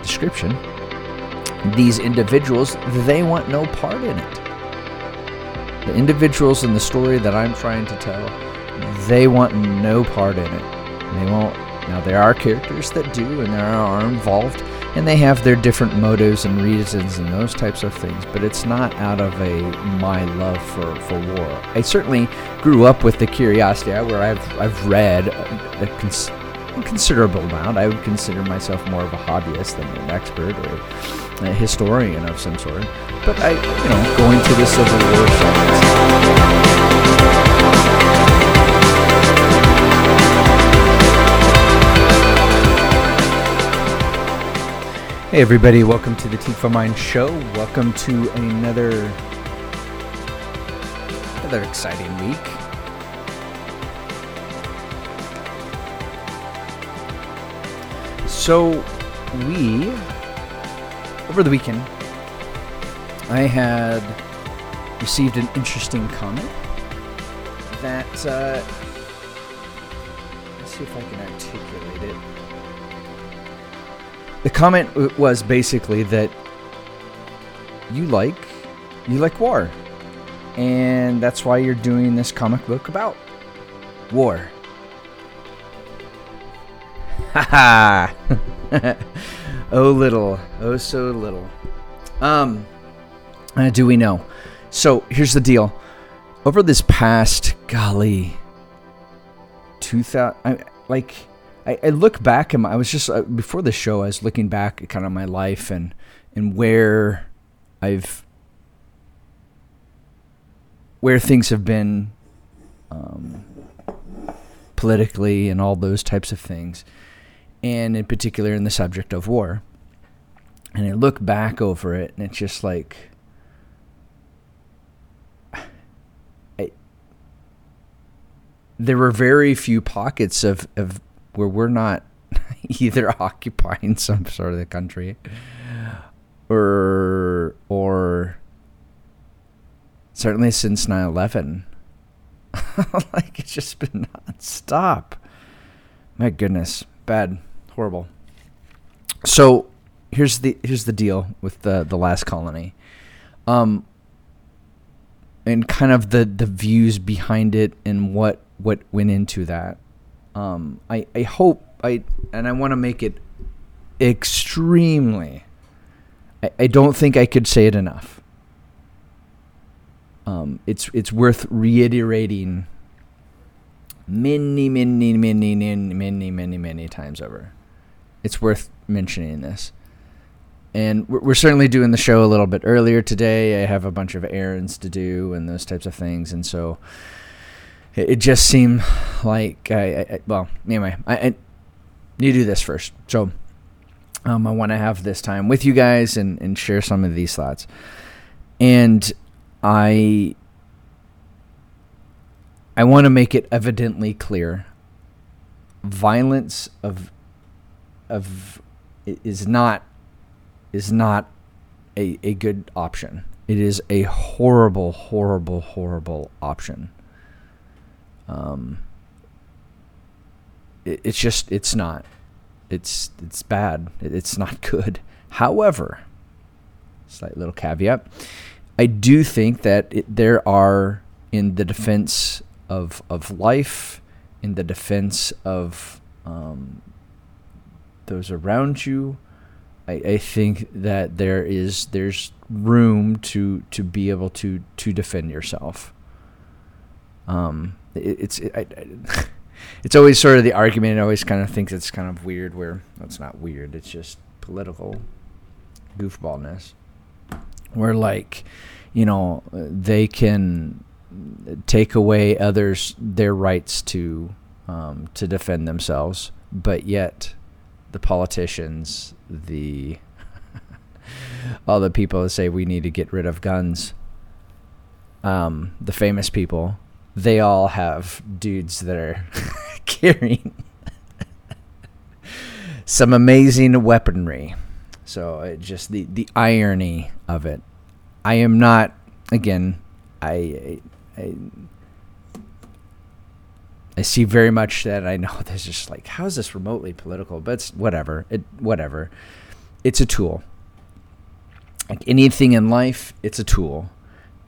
description, these individuals, they want no part in it. The individuals in the story that I'm trying to tell, they want no part in it. They won't. Now, there are characters that do and there are involved, and they have their different motives and reasons and those types of things, but it's not out of a my love for, for war. I certainly grew up with the curiosity where I've, I've read uh, a, cons- a considerable amount. I would consider myself more of a hobbyist than an expert or a historian of some sort. But I, you know, going to the Civil War Hey everybody, welcome to the Tikva Mind Show. Welcome to another another exciting week. So we over the weekend I had received an interesting comment that uh, let's see if I can articulate it. The comment was basically that you like you like war, and that's why you're doing this comic book about war. Ha ha! oh little, oh so little. Um, uh, do we know? So here's the deal. Over this past golly, two thousand, I, like I, I look back and I was just uh, before the show. I was looking back at kind of my life and and where I've where things have been um, politically and all those types of things, and in particular in the subject of war. And I look back over it, and it's just like. I, there were very few pockets of, of where we're not either occupying some sort of the country or or certainly since 9-11 like it's just been non-stop my goodness bad horrible so here's the here's the deal with the the last colony um and kind of the the views behind it and what what went into that um, I, I hope I and I want to make it extremely. I, I don't think I could say it enough. Um, it's it's worth reiterating many many many many many many many times over. It's worth mentioning this. And we're, certainly doing the show a little bit earlier today. I have a bunch of errands to do and those types of things, and so it just seemed like I, I well anyway I, I, you do this first so um, I want to have this time with you guys and, and share some of these thoughts and I I want to make it evidently clear violence of of is not is not a, a good option it is a horrible horrible horrible option um, it, it's just it's not. It's it's bad. It, it's not good. However, slight little caveat. I do think that it, there are in the defense of of life, in the defense of um, those around you. I, I think that there is there's room to to be able to to defend yourself. Um, it, it's it, I, I, it's always sort of the argument. I always kind of thinks it's kind of weird. Where it's not weird. It's just political goofballness. Where like, you know, they can take away others their rights to um, to defend themselves, but yet the politicians, the all the people that say we need to get rid of guns, um, the famous people, they all have dudes that are carrying some amazing weaponry. So it just the the irony of it. I am not again. I, I I see very much that I know this is just like how is this remotely political, but it's whatever. It whatever. it's a tool. Like anything in life, it's a tool,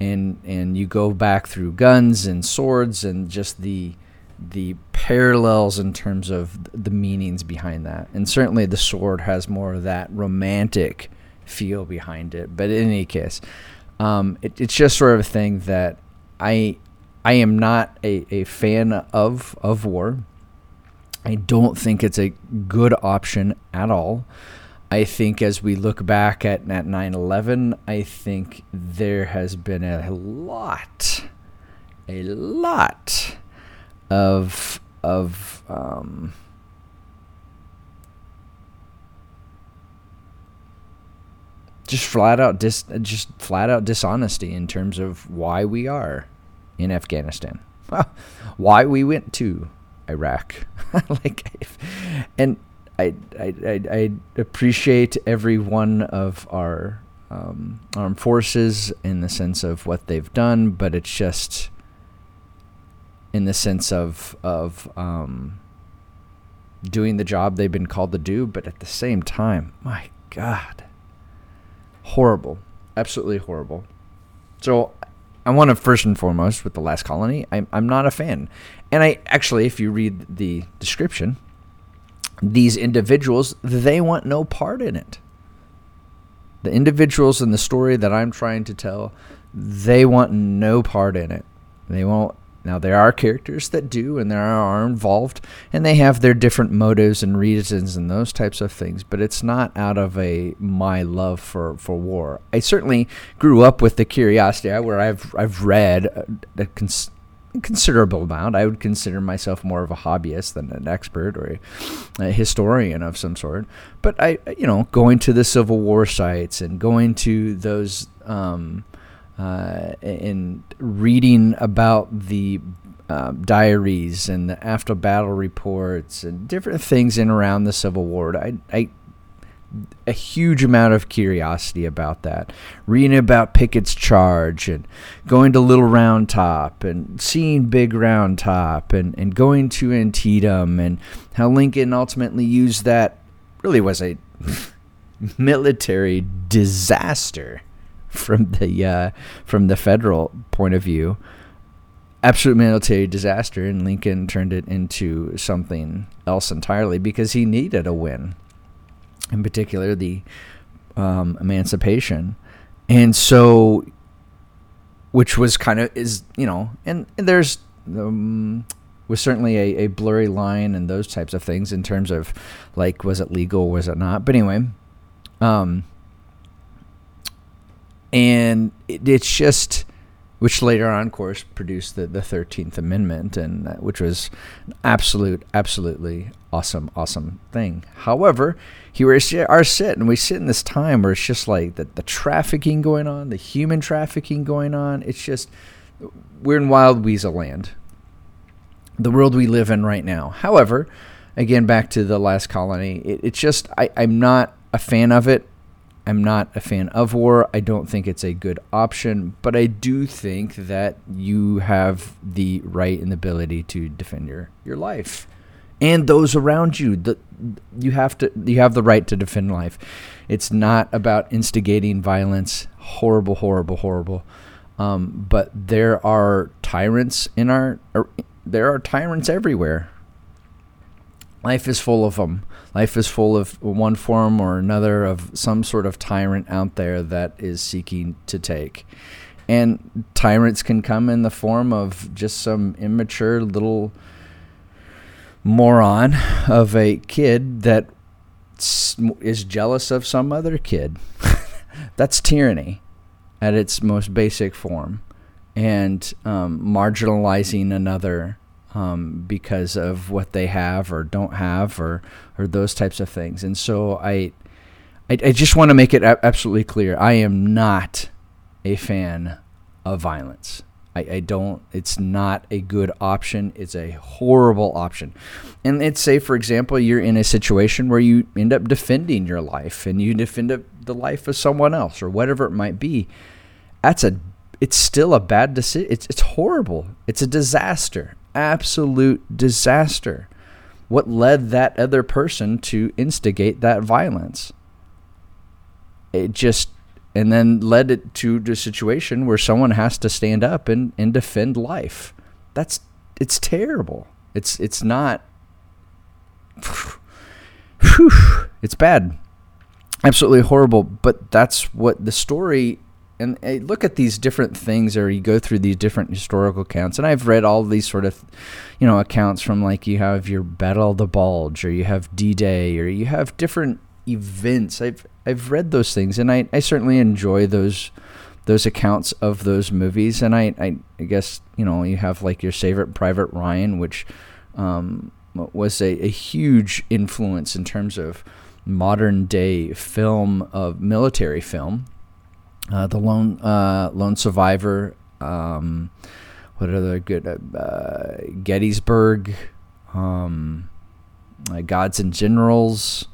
and and you go back through guns and swords and just the the parallels in terms of the meanings behind that. And certainly the sword has more of that romantic feel behind it. But in any case, um, it, it's just sort of a thing that I I am not a, a fan of of war. I don't think it's a good option at all. I think as we look back at, at 9-11, I think there has been a lot, a lot of of um, just flat out dis just flat out dishonesty in terms of why we are in Afghanistan, why we went to Iraq, like, and I, I I I appreciate every one of our um, armed forces in the sense of what they've done, but it's just in the sense of of um, doing the job they've been called to do, but at the same time, my God, horrible, absolutely horrible. So I want to first and foremost with the last colony, I'm I'm not a fan, and I actually, if you read the description, these individuals they want no part in it. The individuals in the story that I'm trying to tell, they want no part in it. They won't now, there are characters that do, and there are involved, and they have their different motives and reasons and those types of things. But it's not out of a my love for, for war. I certainly grew up with the curiosity, where I've I've read a, cons- considerable amount. I would consider myself more of a hobbyist than an expert or a, a, historian of some sort. But I, you know, going to the Civil War sites and going to those. Um, uh, in reading about the uh, diaries and the after battle reports and different things in around the Civil War. I, I a huge amount of curiosity about that. Reading about Pickett's charge and going to Little Round Top and seeing Big Round Top and, and going to Antietam and how Lincoln ultimately used that really was a military disaster from the uh, from the federal point of view. Absolute military disaster, and Lincoln turned it into something else entirely because he needed a win, in particular the um, emancipation, and so, which was kind of is you know, and, and there's um, was certainly a, a blurry line and those types of things in terms of like was it legal, was it not? But anyway, um, and it, it's just which later on, of course, produced the, the 13th Amendment, and uh, which was an absolute, absolutely awesome, awesome thing. However, here we are sitting, and we sit in this time where it's just like the, the trafficking going on, the human trafficking going on. It's just, we're in wild weasel land, the world we live in right now. However, again, back to the last colony, it, it's just, I, I'm not a fan of it. I'm not a fan of war. I don't think it's a good option, but I do think that you have the right and the ability to defend your, your life and those around you. The, you have to you have the right to defend life. It's not about instigating violence. Horrible, horrible, horrible. Um, but there are tyrants in our. Er, there are tyrants everywhere. Life is full of them. Life is full of one form or another of some sort of tyrant out there that is seeking to take. And tyrants can come in the form of just some immature little moron of a kid that is jealous of some other kid. That's tyranny at its most basic form. And um, marginalizing another um, because of what they have or don't have or or those types of things. And so I I, I just want to make it absolutely clear. I am not a fan of violence. I, I don't. It's not a good option. It's a horrible option. And let's say, for example, you're in a situation where you end up defending your life and you defend the life of someone else or whatever it might be. That's a. It's still a bad decision. It's it's horrible. It's a disaster absolute disaster. What led that other person to instigate that violence? it just and then led it to the situation where someone has to stand up and, and defend life. That's it's terrible. It's it's not. Whew, it's bad, absolutely horrible. But that's what the story. And uh, look at these different things, or you go through these different historical accounts. And I've read all these sort of, you know, accounts from like you have your Battle of the Bulge, or you have D Day, or you have different events. I've I've read those things, and I, I certainly enjoy those those accounts of those movies. And I, I, I guess you know you have like your favorite Private Ryan, which um, was a, a huge influence in terms of modern day film of military film. Uh, the lone uh, lone survivor. Um, what other good? Uh, Gettysburg. Um, uh, Gods and Generals.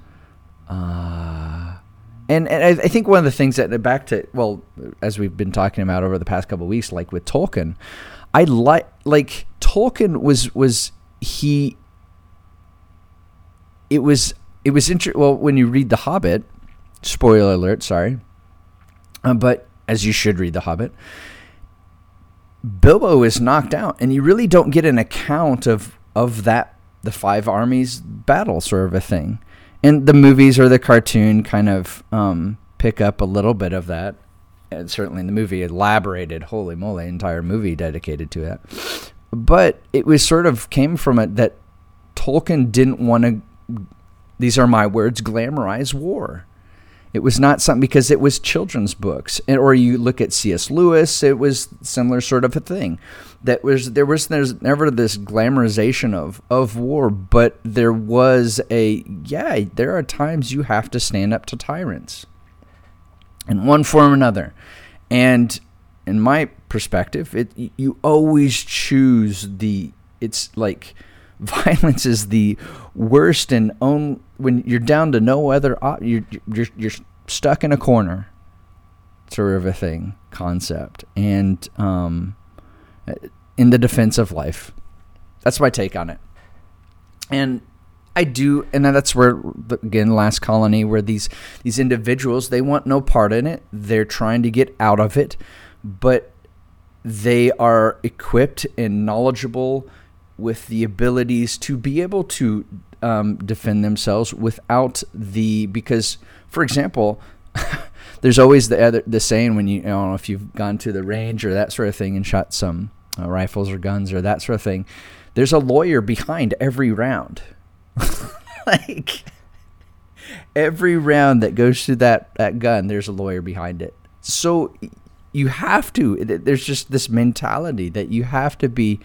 Uh, and and I, I, think one of the things that back to well, as we've been talking about over the past couple weeks, like with Tolkien, I like like Tolkien was was he. It was it was interesting. Well, when you read The Hobbit, spoiler alert, sorry, uh, but as you should read The Hobbit, Bilbo is knocked out, and you really don't get an account of of that the five armies battle sort of a thing and the movies or the cartoon kind of um, pick up a little bit of that. And certainly, in the movie elaborated, holy moly, entire movie dedicated to that. But it was sort of came from it that Tolkien didn't want to. These are my words: glamorize war. It was not something because it was children's books, and, or you look at C.S. Lewis, it was similar sort of a thing. That was there was there's never this glamorization of of war, but there was a yeah. There are times you have to stand up to tyrants, in one form or another, and in my perspective, it you always choose the. It's like violence is the worst and own when you're down to no other op- you're, you're you're stuck in a corner. Sort of a thing concept. And um, in the defense of life. That's my take on it. And I do, and that's where again, last colony, where these these individuals they want no part in it. They're trying to get out of it, but they are equipped and knowledgeable with the abilities to be able to um, defend themselves without the because, for example, there's always the other the saying when you, you know if you've gone to the range or that sort of thing and shot some uh, rifles or guns or that sort of thing, there's a lawyer behind every round. like every round that goes through that that gun, there's a lawyer behind it. So you have to. There's just this mentality that you have to be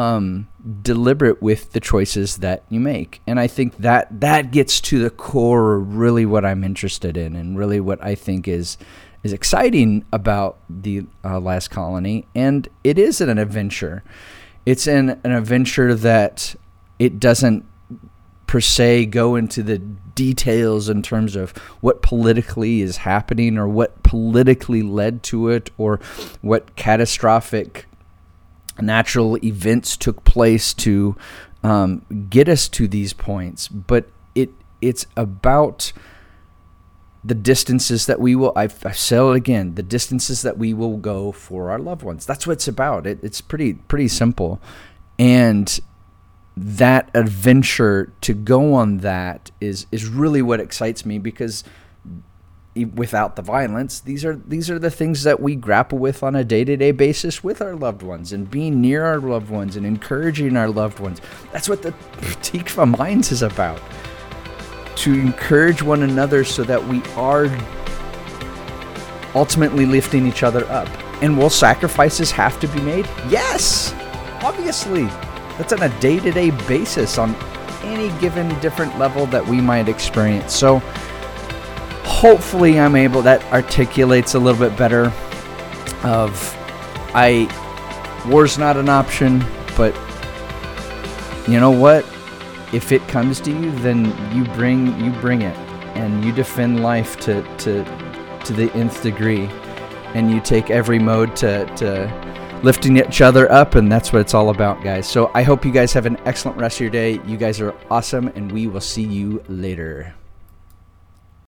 um, deliberate with the choices that you make. And I think that that gets to the core of really what I'm interested in and really what I think is is exciting about the uh, last colony and it is an adventure. It's an, an adventure that it doesn't per se go into the details in terms of what politically is happening or what politically led to it or what catastrophic natural events took place to um, get us to these points, but it it's about the distances that we will I've said it again the distances that we will go for our loved ones. That's what it's about. It, it's pretty pretty simple. And that adventure to go on that is is really what excites me because without the violence these are these are the things that we grapple with on a day-to-day basis with our loved ones and being near our loved ones and encouraging our loved ones. That's what the tikva minds is about. To encourage one another so that we are ultimately lifting each other up. And will sacrifices have to be made? Yes! Obviously. That's on a day-to-day basis on any given different level that we might experience. So hopefully I'm able that articulates a little bit better of I war's not an option, but you know what? If it comes to you, then you bring you bring it and you defend life to to to the nth degree. And you take every mode to to lifting each other up and that's what it's all about guys. So i hope you guys have an excellent rest of your day. You guys are awesome and we will see you later